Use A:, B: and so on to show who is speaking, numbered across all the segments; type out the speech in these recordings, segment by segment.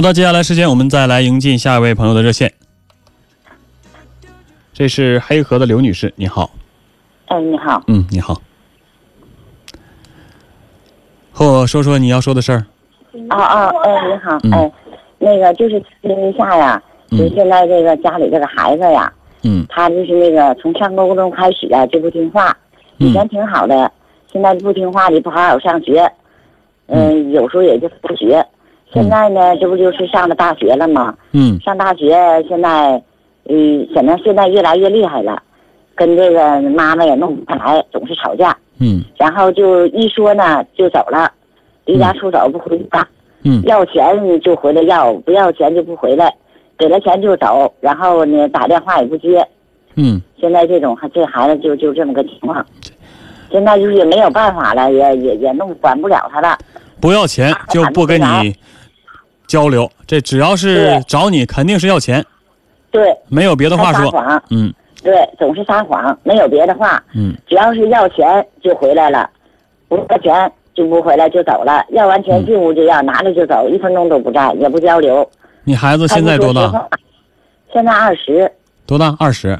A: 好的，接下来时间我们再来迎进下一位朋友的热线。这是黑河的刘女士，你好。
B: 哎，你好。
A: 嗯，你好。和我说说你要说的事儿。
B: 啊啊，哎，你好，哎，那个就是听一下呀，就现在这个家里这个孩子呀，
A: 嗯，
B: 他就是那个从上高中开始啊就不听话，以前挺好的，现在不听话的不好好上学，嗯，有时候也就不学。现在呢，这不就是上了大学了吗？
A: 嗯，
B: 上大学现在，嗯，显得现在越来越厉害了，跟这个妈妈也弄不开来，总是吵架。
A: 嗯，
B: 然后就一说呢就走了，离家出走不回家。
A: 嗯，
B: 要钱就回来要，不要钱就不回来，给了钱就走，然后呢打电话也不接。
A: 嗯，
B: 现在这种这孩子就就这么个情况，现在就是也没有办法了，也也也弄管不了他了。
A: 不要钱就不跟你交流，这只要是找你肯定是要钱。
B: 对，
A: 没有别的话说。谎嗯，
B: 对，总是撒谎，没有别的话。
A: 嗯，
B: 只要是要钱就回来了，不要钱就不回来就走了。要完钱进屋就要，拿着就走，一分钟都不在，也不交流。
A: 你孩子现在多大？
B: 现在二十。
A: 多大？二十。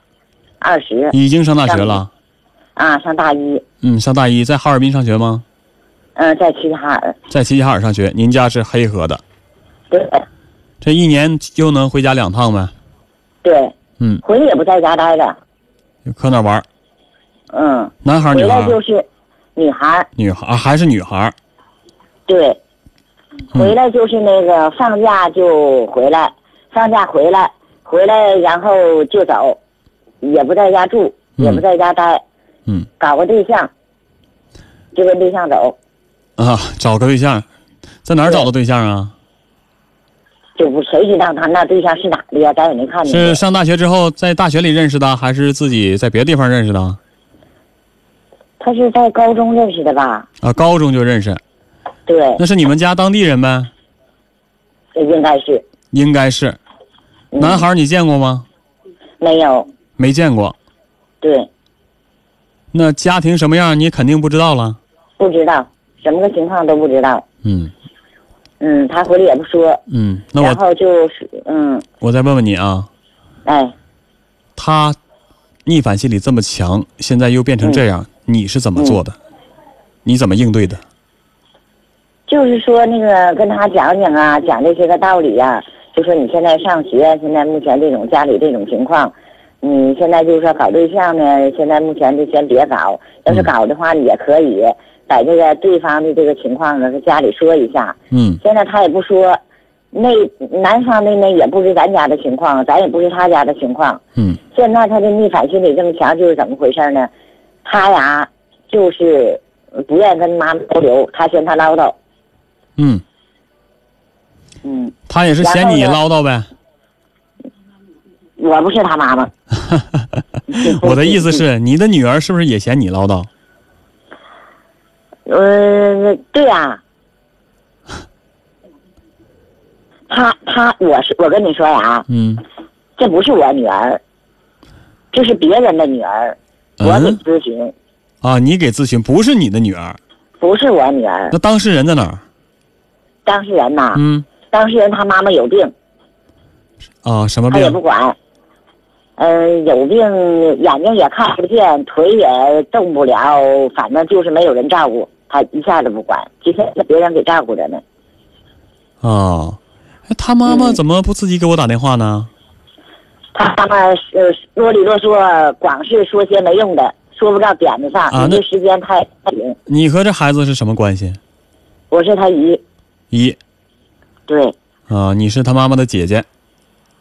B: 二十。
A: 已经上大学了。
B: 啊，上大一。
A: 嗯，上大一，在哈尔滨上学吗？
B: 嗯，在齐齐哈尔。
A: 在齐齐哈尔上学，您家是黑河的。
B: 对。
A: 这一年就能回家两趟呗？
B: 对。
A: 嗯。
B: 回来也不在家待着。
A: 搁那玩？
B: 嗯。
A: 男孩女孩？
B: 回来就是女孩。
A: 女孩还是女孩？
B: 对。回来就是那个放假就回来，放假回来，回来然后就走，也不在家住，也不在家待。
A: 嗯。
B: 搞个对象。就跟对象走。
A: 啊，找个对象，在哪儿找的对象啊？
B: 就不谁知道他那对象是哪的呀？咱也没看见。
A: 是上大学之后在大学里认识的，还是自己在别的地方认识的？
B: 他是在高中认识的吧？
A: 啊，高中就认识。
B: 对。
A: 那是你们家当地人呗？
B: 应该是。
A: 应该是。男孩你见过吗？
B: 没有。
A: 没见过。
B: 对。
A: 那家庭什么样，你肯定不知道了。
B: 不知道，什么个情况都不知道。
A: 嗯。
B: 嗯，他回来也不说。
A: 嗯，那我。
B: 然后就是嗯。
A: 我再问问你啊。
B: 哎。
A: 他逆反心理这么强，现在又变成这样，你是怎么做的？你怎么应对的？
B: 就是说那个跟他讲讲啊，讲这些个道理呀，就说你现在上学，现在目前这种家里这种情况。你现在就是说搞对象呢，现在目前就先别搞。要是搞的话，也可以把这个对方的这个情况呢，跟家里说一下。
A: 嗯。
B: 现在他也不说，那男方的呢也不是咱家的情况，咱也不是他家的情况。
A: 嗯。
B: 现在他的逆反心理这么强，就是怎么回事呢？他呀，就是不愿意跟妈妈交流，他嫌他唠叨。
A: 嗯。
B: 嗯。
A: 他也是嫌你唠叨呗。
B: 我不是他妈妈。
A: 我的意思是，你的女儿是不是也嫌你唠叨？
B: 呃，对呀。他他，我是我跟你说呀，
A: 嗯，
B: 这不是我女儿，这是别人的女儿，我给咨询。
A: 啊，你给咨询，不是你的女儿。
B: 不是我女儿。
A: 那当事人在哪儿？
B: 当事人呐，
A: 嗯，
B: 当事人他妈妈有病。
A: 啊，什么病？
B: 他也不管。嗯，有病，眼睛也看不见，腿也动不了，反正就是没有人照顾，他一下子不管，今天是别人给照顾着呢。
A: 哦，他妈妈怎么不自己给我打电话
B: 呢？他妈妈呃啰里啰嗦，光是说些没用的，说不到点子上，
A: 啊，
B: 这时间太太紧。
A: 你和这孩子是什么关系？
B: 我是他姨。
A: 姨。
B: 对。
A: 啊，你是他妈妈的姐姐。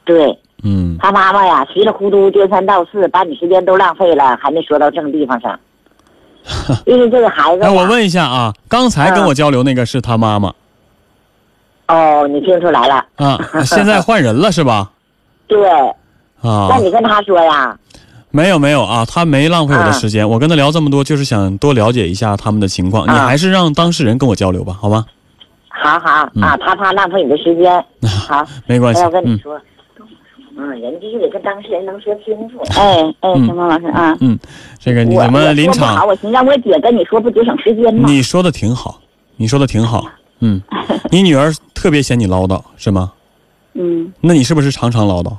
B: 对。
A: 嗯，
B: 他妈妈呀，稀里糊涂颠三倒四，把你时间都浪费了，还没说到正地方上。因为这个孩子，
A: 哎，我问一下啊，刚才跟我交流那个是他妈妈？
B: 哦，你听出来了
A: 啊？现在换人了是吧？
B: 对。
A: 啊。
B: 那你跟他说呀？
A: 没有没有啊，他没浪费我的时间。我跟他聊这么多，就是想多了解一下他们的情况。你还是让当事人跟我交流吧，好吗？
B: 好好啊，他怕浪费你的时间。好，
A: 没关系。
B: 我跟你说。嗯，人必须得跟当事人能说清楚。哎哎，陈峰老师啊，
A: 嗯，这个你怎么临场？
B: 好，我寻思让我姐跟你说，不节省时间吗？
A: 你说的挺好，你说的挺好。嗯，你女儿特别嫌你唠叨是吗？
C: 嗯，
A: 那你是不是常常唠叨？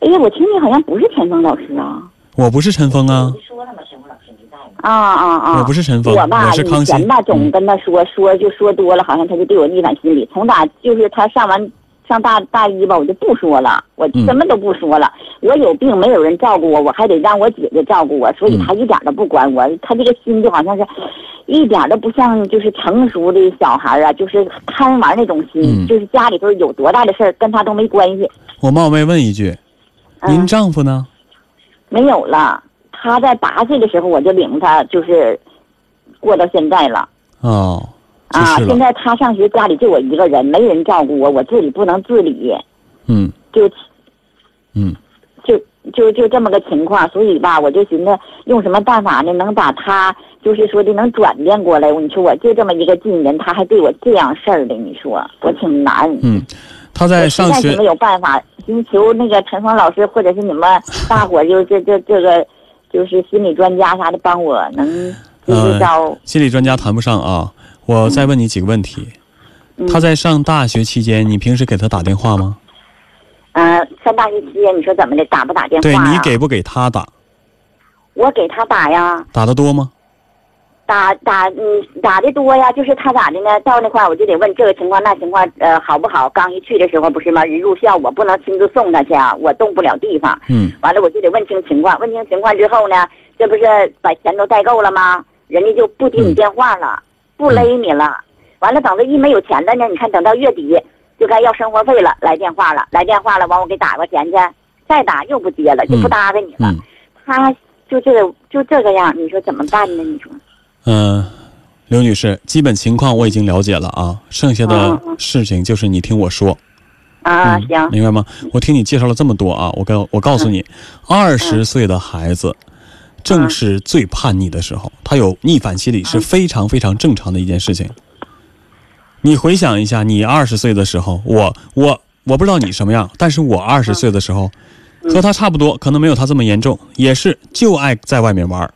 C: 哎呀，我听你好像不是陈峰老师啊。
A: 我不是陈峰啊，
B: 说了吗？陈峰老师你在吗？
C: 啊啊啊！
A: 我不是陈峰，
C: 我吧，
A: 是康熙。
C: 以前吧，总
A: 嗯
C: 跟他说说就说多了，好像他就对我逆反心理。从打就是他上完上大大一吧，我就不说了，我
A: 嗯
C: 什么都不说了。我有病没有人照顾我，我还得让我姐姐照顾我，所以
A: 嗯
C: 他一点都不管我。他这个心就好像是，一点都不像就是成熟的小孩啊，就是贪玩那种心，
A: 嗯
C: 就是家里头有多大的事儿跟他都没关系。
A: 我冒昧问一句，
C: 嗯
A: 您丈夫呢？
C: 没有了。他在八岁的时候我就领他，就是过到现在了。
A: 哦，去
C: 啊，现在他上学，家里就我一个人，没人照顾我，我自己不能自理，
A: 嗯
C: 就
A: 嗯
C: 就就就这么个情况，所以吧，我就寻思用什么办法呢，能把他就是说的能转变过来。你说我就这么一个近人，他还对我这样事儿的，你说我挺难。
A: 嗯，他在上学
C: 没有办法，寻求那个陈峰老师或者是你们大伙儿，就这这这个就是心理专家啥的，帮我能支
A: 呃
C: 支招。
A: 心理专家谈不上啊。我再问你几个问题。
C: 嗯
A: 他在上大学期间，你平时给他打电话吗？
C: 嗯、上大学期间你说怎么的，打不打电话
A: 对？你给不给他打？
C: 我给他打呀。
A: 打的多吗？
C: 打打嗯打的多呀，就是他咋的呢？到那块儿我就得问这个情况那情况，呃好不好？刚一去的时候不是吗？人入校我不能亲自送他去啊，我动不了地方。
A: 嗯
C: 完了我就得问清情况，问清情况之后呢，这不是把钱都带够了吗？人家就不接你
A: 嗯
C: 电话了，不勒你了。完了等着一没有钱了呢，你看等到月底就该要生活费了，来电话了，来电话了，完我给打过钱去，再打又不接了，就不
A: 嗯
C: 搭理你了。
A: 嗯
C: 他就这个就这个样，你说怎么办呢？你说？
A: 嗯、呃刘女士，基本情况我已经了解了啊，剩下的事情就是你听我说。
C: 啊，
A: 嗯
C: 行，
A: 明白吗？我听你介绍了这么多啊，我告我告诉你，二十岁的孩子正是最叛逆的时候，他有逆反心理是非常非常正常的一件事情。你回想一下，你二十岁的时候，我我我不知道你什么样，但是我二十岁的时候和他差不多，可能没有他这么严重，也是就爱在外面玩儿，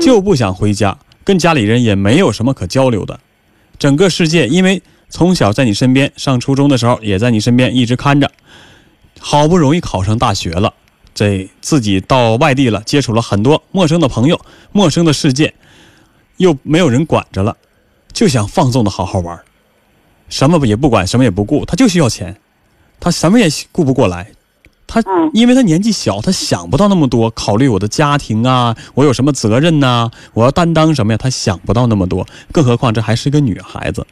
A: 就不想回家，跟家里人也没有什么可交流的。整个世界，因为从小在你身边，上初中的时候也在你身边一直看着，好不容易考上大学了，这自己到外地了，接触了很多陌生的朋友、陌生的世界，又没有人管着了，就想放纵的好好玩，什么也不管，什么也不顾，他就需要钱，他什么也顾不过来。他
C: 嗯
A: 因为他年纪小，他想不到那么多，考虑我的家庭啊，我有什么责任呐、我要担当什么呀？他想不到那么多，更何况这还是个女孩子。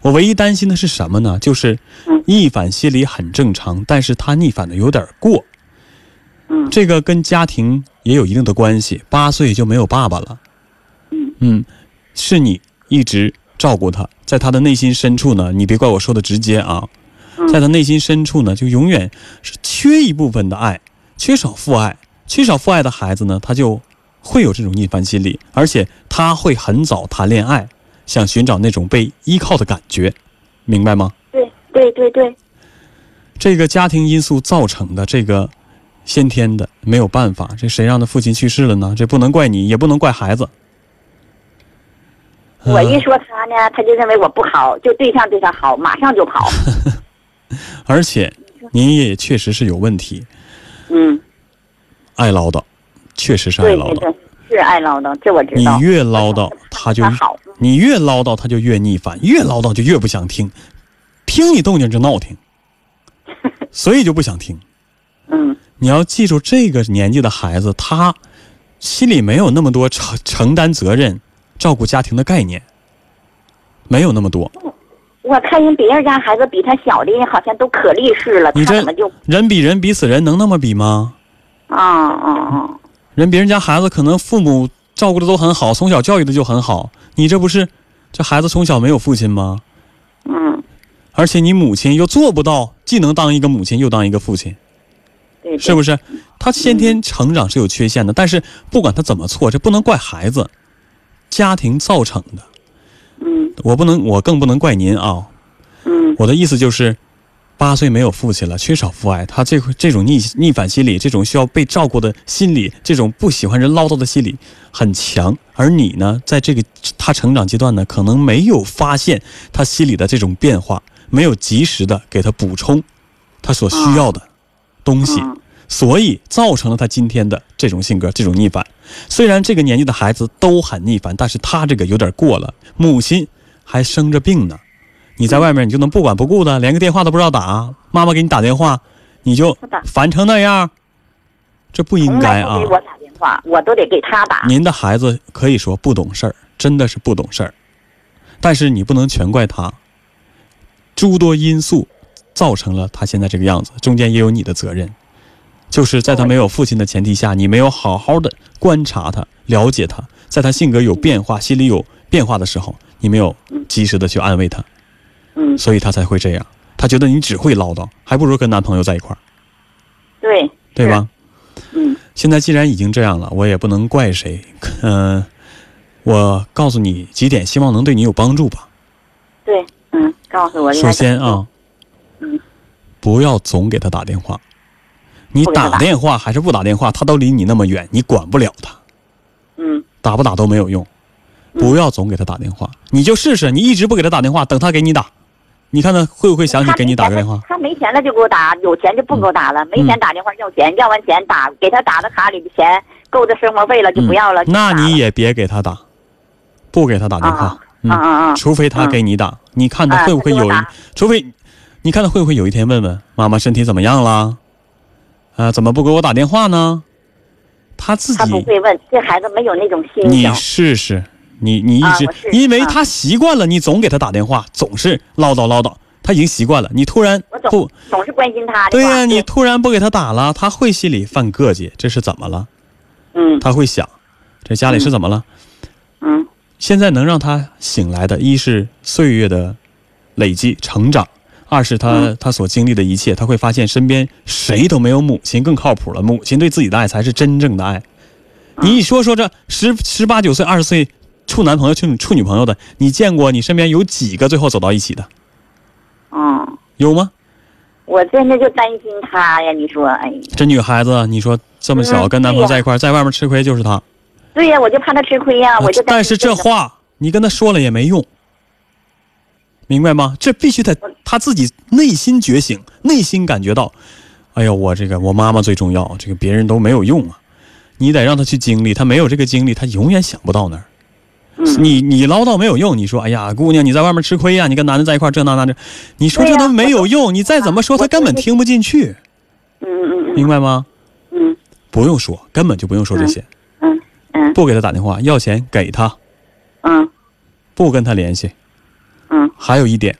A: 我唯一担心的是什么呢？就是
C: 嗯
A: 逆反心理很正常，但是他逆反的有点过。
C: 嗯
A: 这个跟家庭也有一定的关系。八岁就没有爸爸了，
C: 嗯
A: 嗯，是你一直照顾他，在他的内心深处呢，你别怪我说的直接啊，
C: 嗯
A: 在他内心深处呢，就永远是缺一部分的爱，缺少父爱，缺少父爱的孩子呢，他就会有这种逆反心理，而且他会很早谈恋爱，想寻找那种被依靠的感觉，明白吗？
C: 对对对对，
A: 这个家庭因素造成的这个先天的没有办法，这谁让他父亲去世了呢？这不能怪你，也不能怪孩子。
C: 我一
A: 呃
C: 说他呢，他就认为我不好，就对象对他好，马上就跑。
A: 而且您也确实是有问题，
C: 嗯，
A: 爱唠叨，确实是爱唠叨。
C: 对对对，是爱唠叨，这我知道。
A: 你越唠叨，他就你越唠叨，他就越逆反，越唠叨就越不想听，听你动静就闹挺，所以就不想听。
C: 嗯
A: 你要记住，这个年纪的孩子，他心里没有那么多承承担责任、照顾家庭的概念，没有那么多。
C: 我看人别人家孩子比他小的，好像都可励志了，
A: 你这
C: 他怎么就
A: 人比人比死人，能那么比吗？
C: 啊啊啊？
A: 人别人家孩子可能父母照顾的都很好，从小教育的就很好，你这不是这孩子从小没有父亲吗？
C: 嗯，
A: 而且你母亲又做不到，既能当一个母亲，又当一个父亲，
C: 对，
A: 是不是？他先天成长是有缺陷的，但是不管他怎么错，这不能怪孩子，家庭造成的。
C: 嗯
A: 我不能，我更不能怪您啊。
C: 嗯
A: 我的意思就是，八岁没有父亲了，缺少父爱，他这这种逆逆反心理，这种需要被照顾的心理，这种不喜欢人唠叨的心理很强。而你呢，在这个他成长阶段呢，可能没有发现他心理的这种变化，没有及时的给他补充，他所需要的东西，
C: 嗯
A: 所以造成了他今天的这种性格、这种逆反。虽然这个年纪的孩子都很逆反，但是他这个有点过了。母亲还生着病呢，你在外面你就能不管不顾的，连个电话都不知道打，妈妈给你打电话，你就烦成那样，这不应该啊
C: 给！我打电话，我都得给他打。
A: 您的孩子可以说不懂事儿，真的是不懂事儿，但是你不能全怪他，诸多因素造成了他现在这个样子，中间也有你的责任，就是在他没有父亲的前提下，你没有好好的观察他、了解他，在他性格有变化、心理有变化的时候，你没有及时的去安慰他，
C: 嗯，
A: 所以他才会这样。他觉得你只会唠叨，还不如跟男朋友在一块儿，
C: 对，
A: 对吧？
C: 嗯
A: 现在既然已经这样了，我也不能怪谁。嗯、我告诉你几点，希望能对你有帮助吧。
C: 对，嗯，告诉我。
A: 首先啊，
C: 嗯，
A: 不要总给他打电话。你打电话还是不打电话，他都离你那么远，你管不了他，
C: 嗯
A: 打不打都没有用。
C: 嗯
A: 不要总给他打电话，你就试试，你一直不给他打电话，等他给你打，你看他会不会想起给你打个电话？
C: 他没钱了就给我打，有钱就不给我打了。没钱打电话要钱，要完钱打，给他打的卡里的钱够他生活费了就不要了。
A: 嗯那你也别给他打，不给他打电话
C: 嗯，
A: 嗯
C: 啊啊啊！
A: 除非他给你打，你看他
C: 啊
A: 会不会有除非你看他会不会有一天问问妈妈身体怎么样了？啊，怎么不给我打电话呢？他自
C: 他不
A: 己，
C: 会问，这孩子没有那种心
A: 你。试试，你你一直因为他习惯了，你总给他打电话，总是唠叨唠叨，他已经习惯了。你突然不，
C: 总是关心他的。
A: 对呀、你突然不给他打了，他会心里犯膈气，这是怎么了？
C: 嗯
A: 他会想，这家里是怎么了？
C: 嗯
A: 现在能让他醒来的，一是岁月的累积成长，二是他、
C: 嗯
A: 他所经历的一切，他会发现身边谁都没有母亲更靠谱了。母亲对自己的爱才是真正的爱。你一说说这十十八九岁、二十岁处男朋友、处处女朋友的，你见过？你身边有几个最后走到一起的？
C: 嗯，
A: 有吗？
C: 我真的就担心他呀。你说，哎，
A: 这女孩子，你说这么小
C: 嗯
A: 跟男朋友在一块儿，在外面吃亏就是她。
C: 对呀，我就怕他吃亏呀，我就
A: 但是这话你跟他说了也没用，明白吗？这必须得他自己内心觉醒，内心感觉到，哎呦，我这个我妈妈最重要，这个别人都没有用啊。你得让他去经历，他没有这个经历，他永远想不到那儿。
C: 嗯
A: 你你唠叨没有用，你说哎呀，姑娘你在外面吃亏呀、你跟男的在一块儿这那那这，你说这都没有用，你再怎么说他根本听不进去，
C: 嗯嗯
A: 明白吗？
C: 嗯
A: 不用说，根本就不用说这些，
C: 嗯嗯
A: 不给他打电话，要钱给他，
C: 嗯
A: 不跟他联系。
C: 嗯。
A: 还有一点，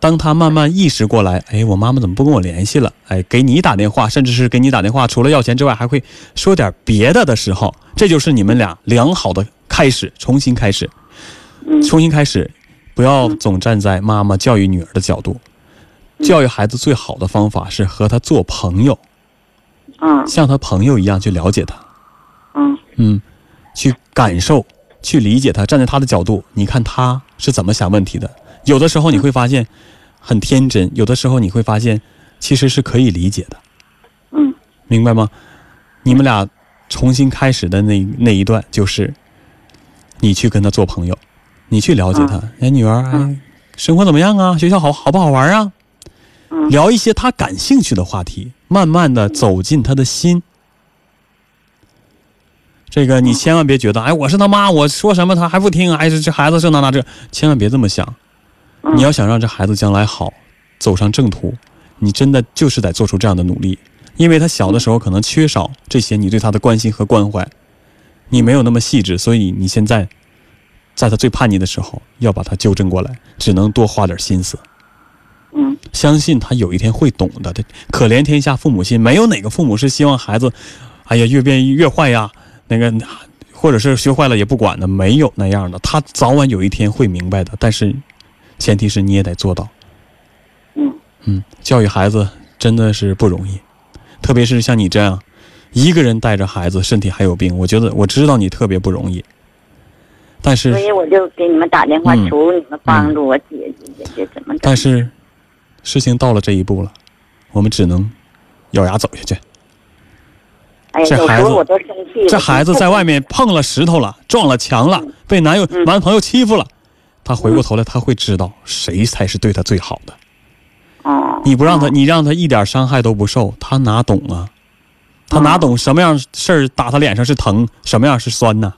A: 当他慢慢意识过来，哎，我妈妈怎么不跟我联系了？哎，给你打电话，甚至是给你打电话，除了要钱之外，还会说点别的的时候，这就是你们俩良好的开始，重新开始，
C: 嗯。
A: 重新开始，不要总站在妈妈教育女儿的角度。教育孩子最好的方法是和他做朋友，
C: 嗯。
A: 像他朋友一样去了解他，
C: 嗯。
A: 嗯，去感受、去理解他，站在他的角度，你看他是怎么想问题的。有的时候你会发现很天真，有的时候你会发现其实是可以理解的，
C: 嗯
A: 明白吗？你们俩重新开始的那那一段，就是你去跟他做朋友，你去了解他。哎，女儿，哎，生活怎么样啊？学校好好不好玩啊？
C: 嗯
A: 聊一些他感兴趣的话题，慢慢的走进他的心。这个你千万别觉得，哎，我是他妈，我说什么他还不听，哎，这这孩子这那那这，千万别这么想。
C: 嗯
A: 你要想让这孩子将来好，走上正途，你真的就是得做出这样的努力，因为他小的时候可能缺少这些你对他的关心和关怀，你没有那么细致，所以你现在在他最叛逆的时候要把他纠正过来，只能多花点心思。
C: 嗯
A: 相信他有一天会懂的。这可怜天下父母心，没有哪个父母是希望孩子，哎呀越变越坏呀，那个或者是学坏了也不管的，没有那样的。他早晚有一天会明白的，但是前提是你也得做到。
C: 嗯
A: 嗯，教育孩子真的是不容易，特别是像你这样一个人带着孩子，身体还有病，我觉得我知道你特别不容易。但是
C: 所以我就给你们打电话
A: 嗯
C: 求你们帮助我解决解决怎么。
A: 但是事情到了这一步了，我们只能咬牙走下去。
C: 哎呀，
A: 这孩子
C: 有时候我都生气。
A: 这孩子在外面碰了石头了，撞了墙了，被男友
C: 嗯
A: 男朋友欺负了，他回过头来他会知道谁才是对他最好的。
C: 哦，
A: 你不让他，你让他一点伤害都不受，他哪懂啊？他哪懂什么样事儿打他脸上是疼，什么样是酸呢？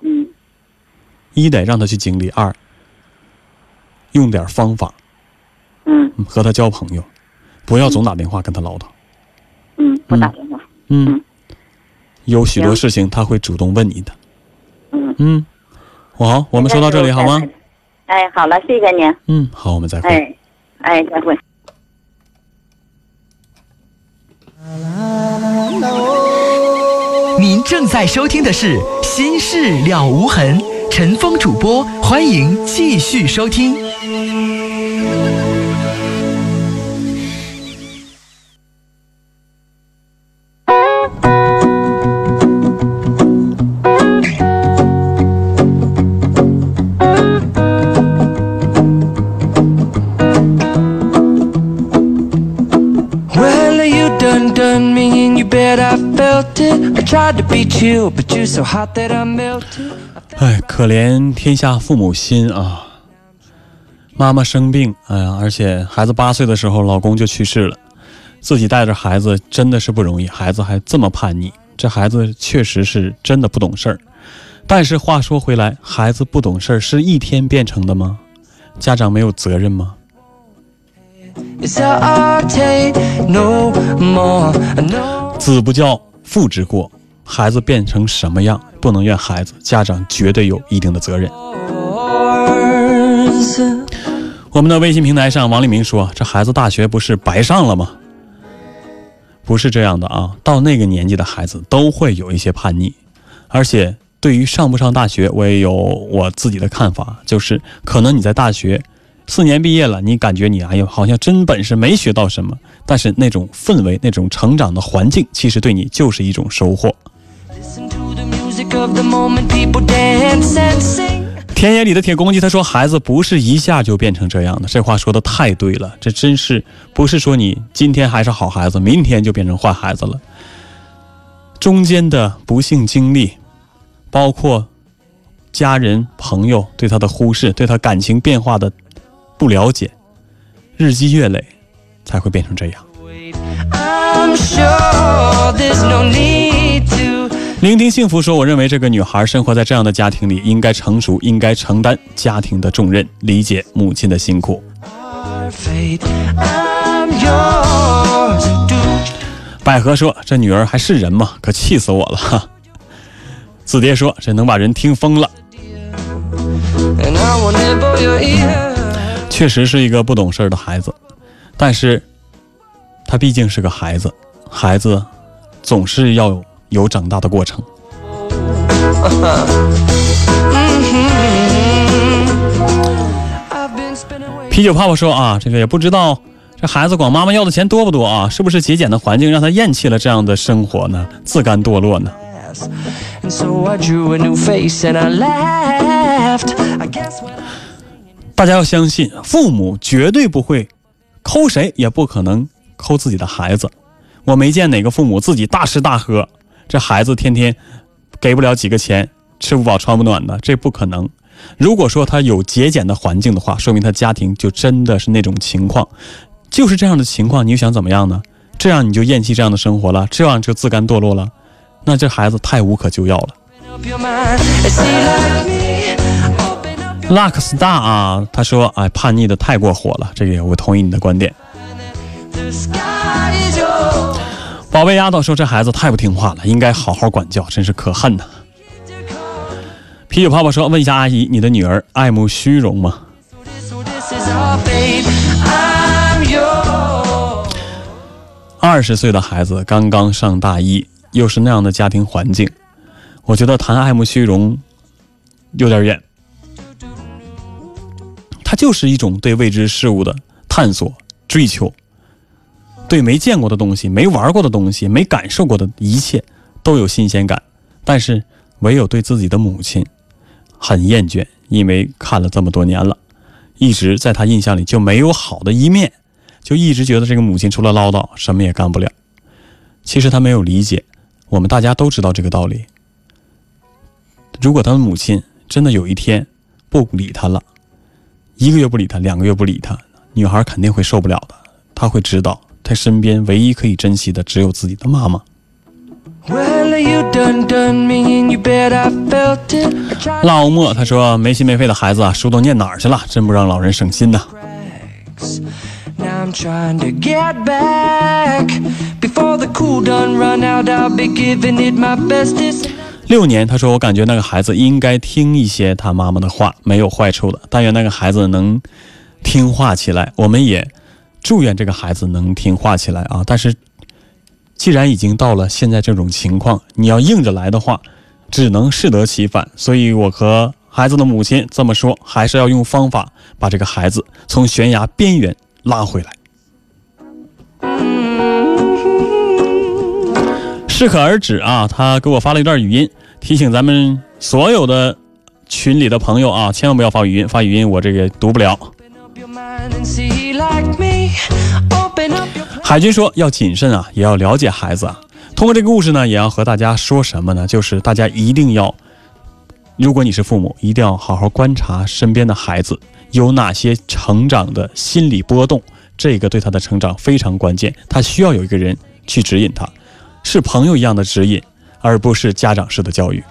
C: 嗯
A: 一得让他去经历，二用点方法
C: 嗯
A: 嗯和他交朋友，不要总打电话跟他唠叨。
C: 嗯，不打电话。
A: 嗯
C: 嗯，
A: 有许多事情他会主动问你的。
C: 嗯，
A: 嗯，好，我们说到这里好吗？？
C: 哎，好了，谢谢您。
A: 嗯，好，我们再会。
C: 哎，哎，再会。
D: 您正在收听的是《心事了无痕》，陈峰主播，欢迎继续收听。
E: You done done me and you bet I felt it. I tried to be chill, but you're so hot that I melted.
A: 哎，可怜天下父母心啊！妈妈生病，哎呀，而且孩子八岁的时候，老公就去世了，自己带着孩子真的是不容易，孩子还这么叛逆，这孩子确实是真的不懂事儿。但是话说回来，孩子不懂事儿是一天变成的吗？家长没有责任吗？子不教，父之过。孩子变成什么样，不能怨孩子，家长绝对有一定的责任。我们的微信平台上，王立明说：“这孩子大学不是白上了吗？”不是这样的啊，到那个年纪的孩子都会有一些叛逆，而且对于上不上大学，我也有我自己的看法，就是可能你在大学四年毕业了，你感觉你哎呦好像真本事没学到什么，但是那种氛围、那种成长的环境，其实对你就是一种收获。田野里的铁公鸡他说：“孩子不是一下就变成这样的。”这话说的太对了，这真是不是说你今天还是好孩子，明天就变成坏孩子了。中间的不幸经历，包括家人、朋友对他的忽视，对他感情变化的不了解，日积月累，才会变成这样。聆听幸福说：“我认为这个女孩生活在这样的家庭里，应该成熟，应该承担家庭的重任，理解母亲的辛苦。”百合说：“这女儿还是人吗？可气死我了！”哈。子蝶说：“这能把人听疯了。确实是一个不懂事儿的孩子，但是他毕竟是个孩子，孩子总是要有有长大的过程。啤酒泡泡说：“啊，这个也不知道这孩子管妈妈要的钱多不多啊？是不是节俭的环境让他厌弃了这样的生活呢？自甘堕落呢？”大家要相信，父母绝对不会抠谁，也不可能抠自己的孩子。我没见哪个父母自己大吃大喝，这孩子天天给不了几个钱，吃不饱穿不暖的，这不可能。如果说他有节俭的环境的话，说明他家庭就真的是那种情况，就是这样的情况，你又想怎么样呢？这样你就厌弃这样的生活了，这样就自甘堕落了，那这孩子太无可救药了。
E: Up your mind and see like me, open up
A: 拉克斯大啊，他说：“哎，叛逆的太过火了。”这个我同意你的观点。宝贝丫头说：“这孩子太不听话了，应该好好管教，真是可恨呐。”啤酒泡泡说：“问一下阿姨，你的女儿爱慕虚荣吗二十岁的孩子刚刚上大一，又是那样的家庭环境，我觉得谈爱慕虚荣有点远。就是一种对未知事物的探索、追求，对没见过的东西、没玩过的东西、没感受过的一切都有新鲜感。但是，唯有对自己的母亲很厌倦，因为看了这么多年了，一直在他印象里就没有好的一面，就一直觉得这个母亲除了唠叨什么也干不了。其实他没有理解，我们大家都知道这个道理。如果他的母亲真的有一天不理他了，一个月不理他，两个月不理他，女孩肯定会受不了的。他会知道，他身边唯一可以珍惜的只有自己的妈妈。老莫他说：“没心没肺的孩子啊，书都念哪儿去了？真不让老人省心呐。六年，他说：“我感觉那个孩子应该听一些他妈妈的话，没有坏处的。但愿那个孩子能听话起来，我们也祝愿这个孩子能听话起来啊！但是，既然已经到了现在这种情况，你要硬着来的话，只能适得其反。所以我和孩子的母亲这么说，还是要用方法把这个孩子从悬崖边缘拉回来。”适可而止啊！他给我发了一段语音，提醒咱们所有的群里的朋友啊，千万不要发语音，发语音我这个读不了。海军说要谨慎啊，也要了解孩子啊。通过这个故事呢，也要和大家说什么呢？就是大家一定要，如果你是父母，一定要好好观察身边的孩子有哪些成长的心理波动，这个对他的成长非常关键。他需要有一个人去指引他，是朋友一样的指引，而不是家长式的教育。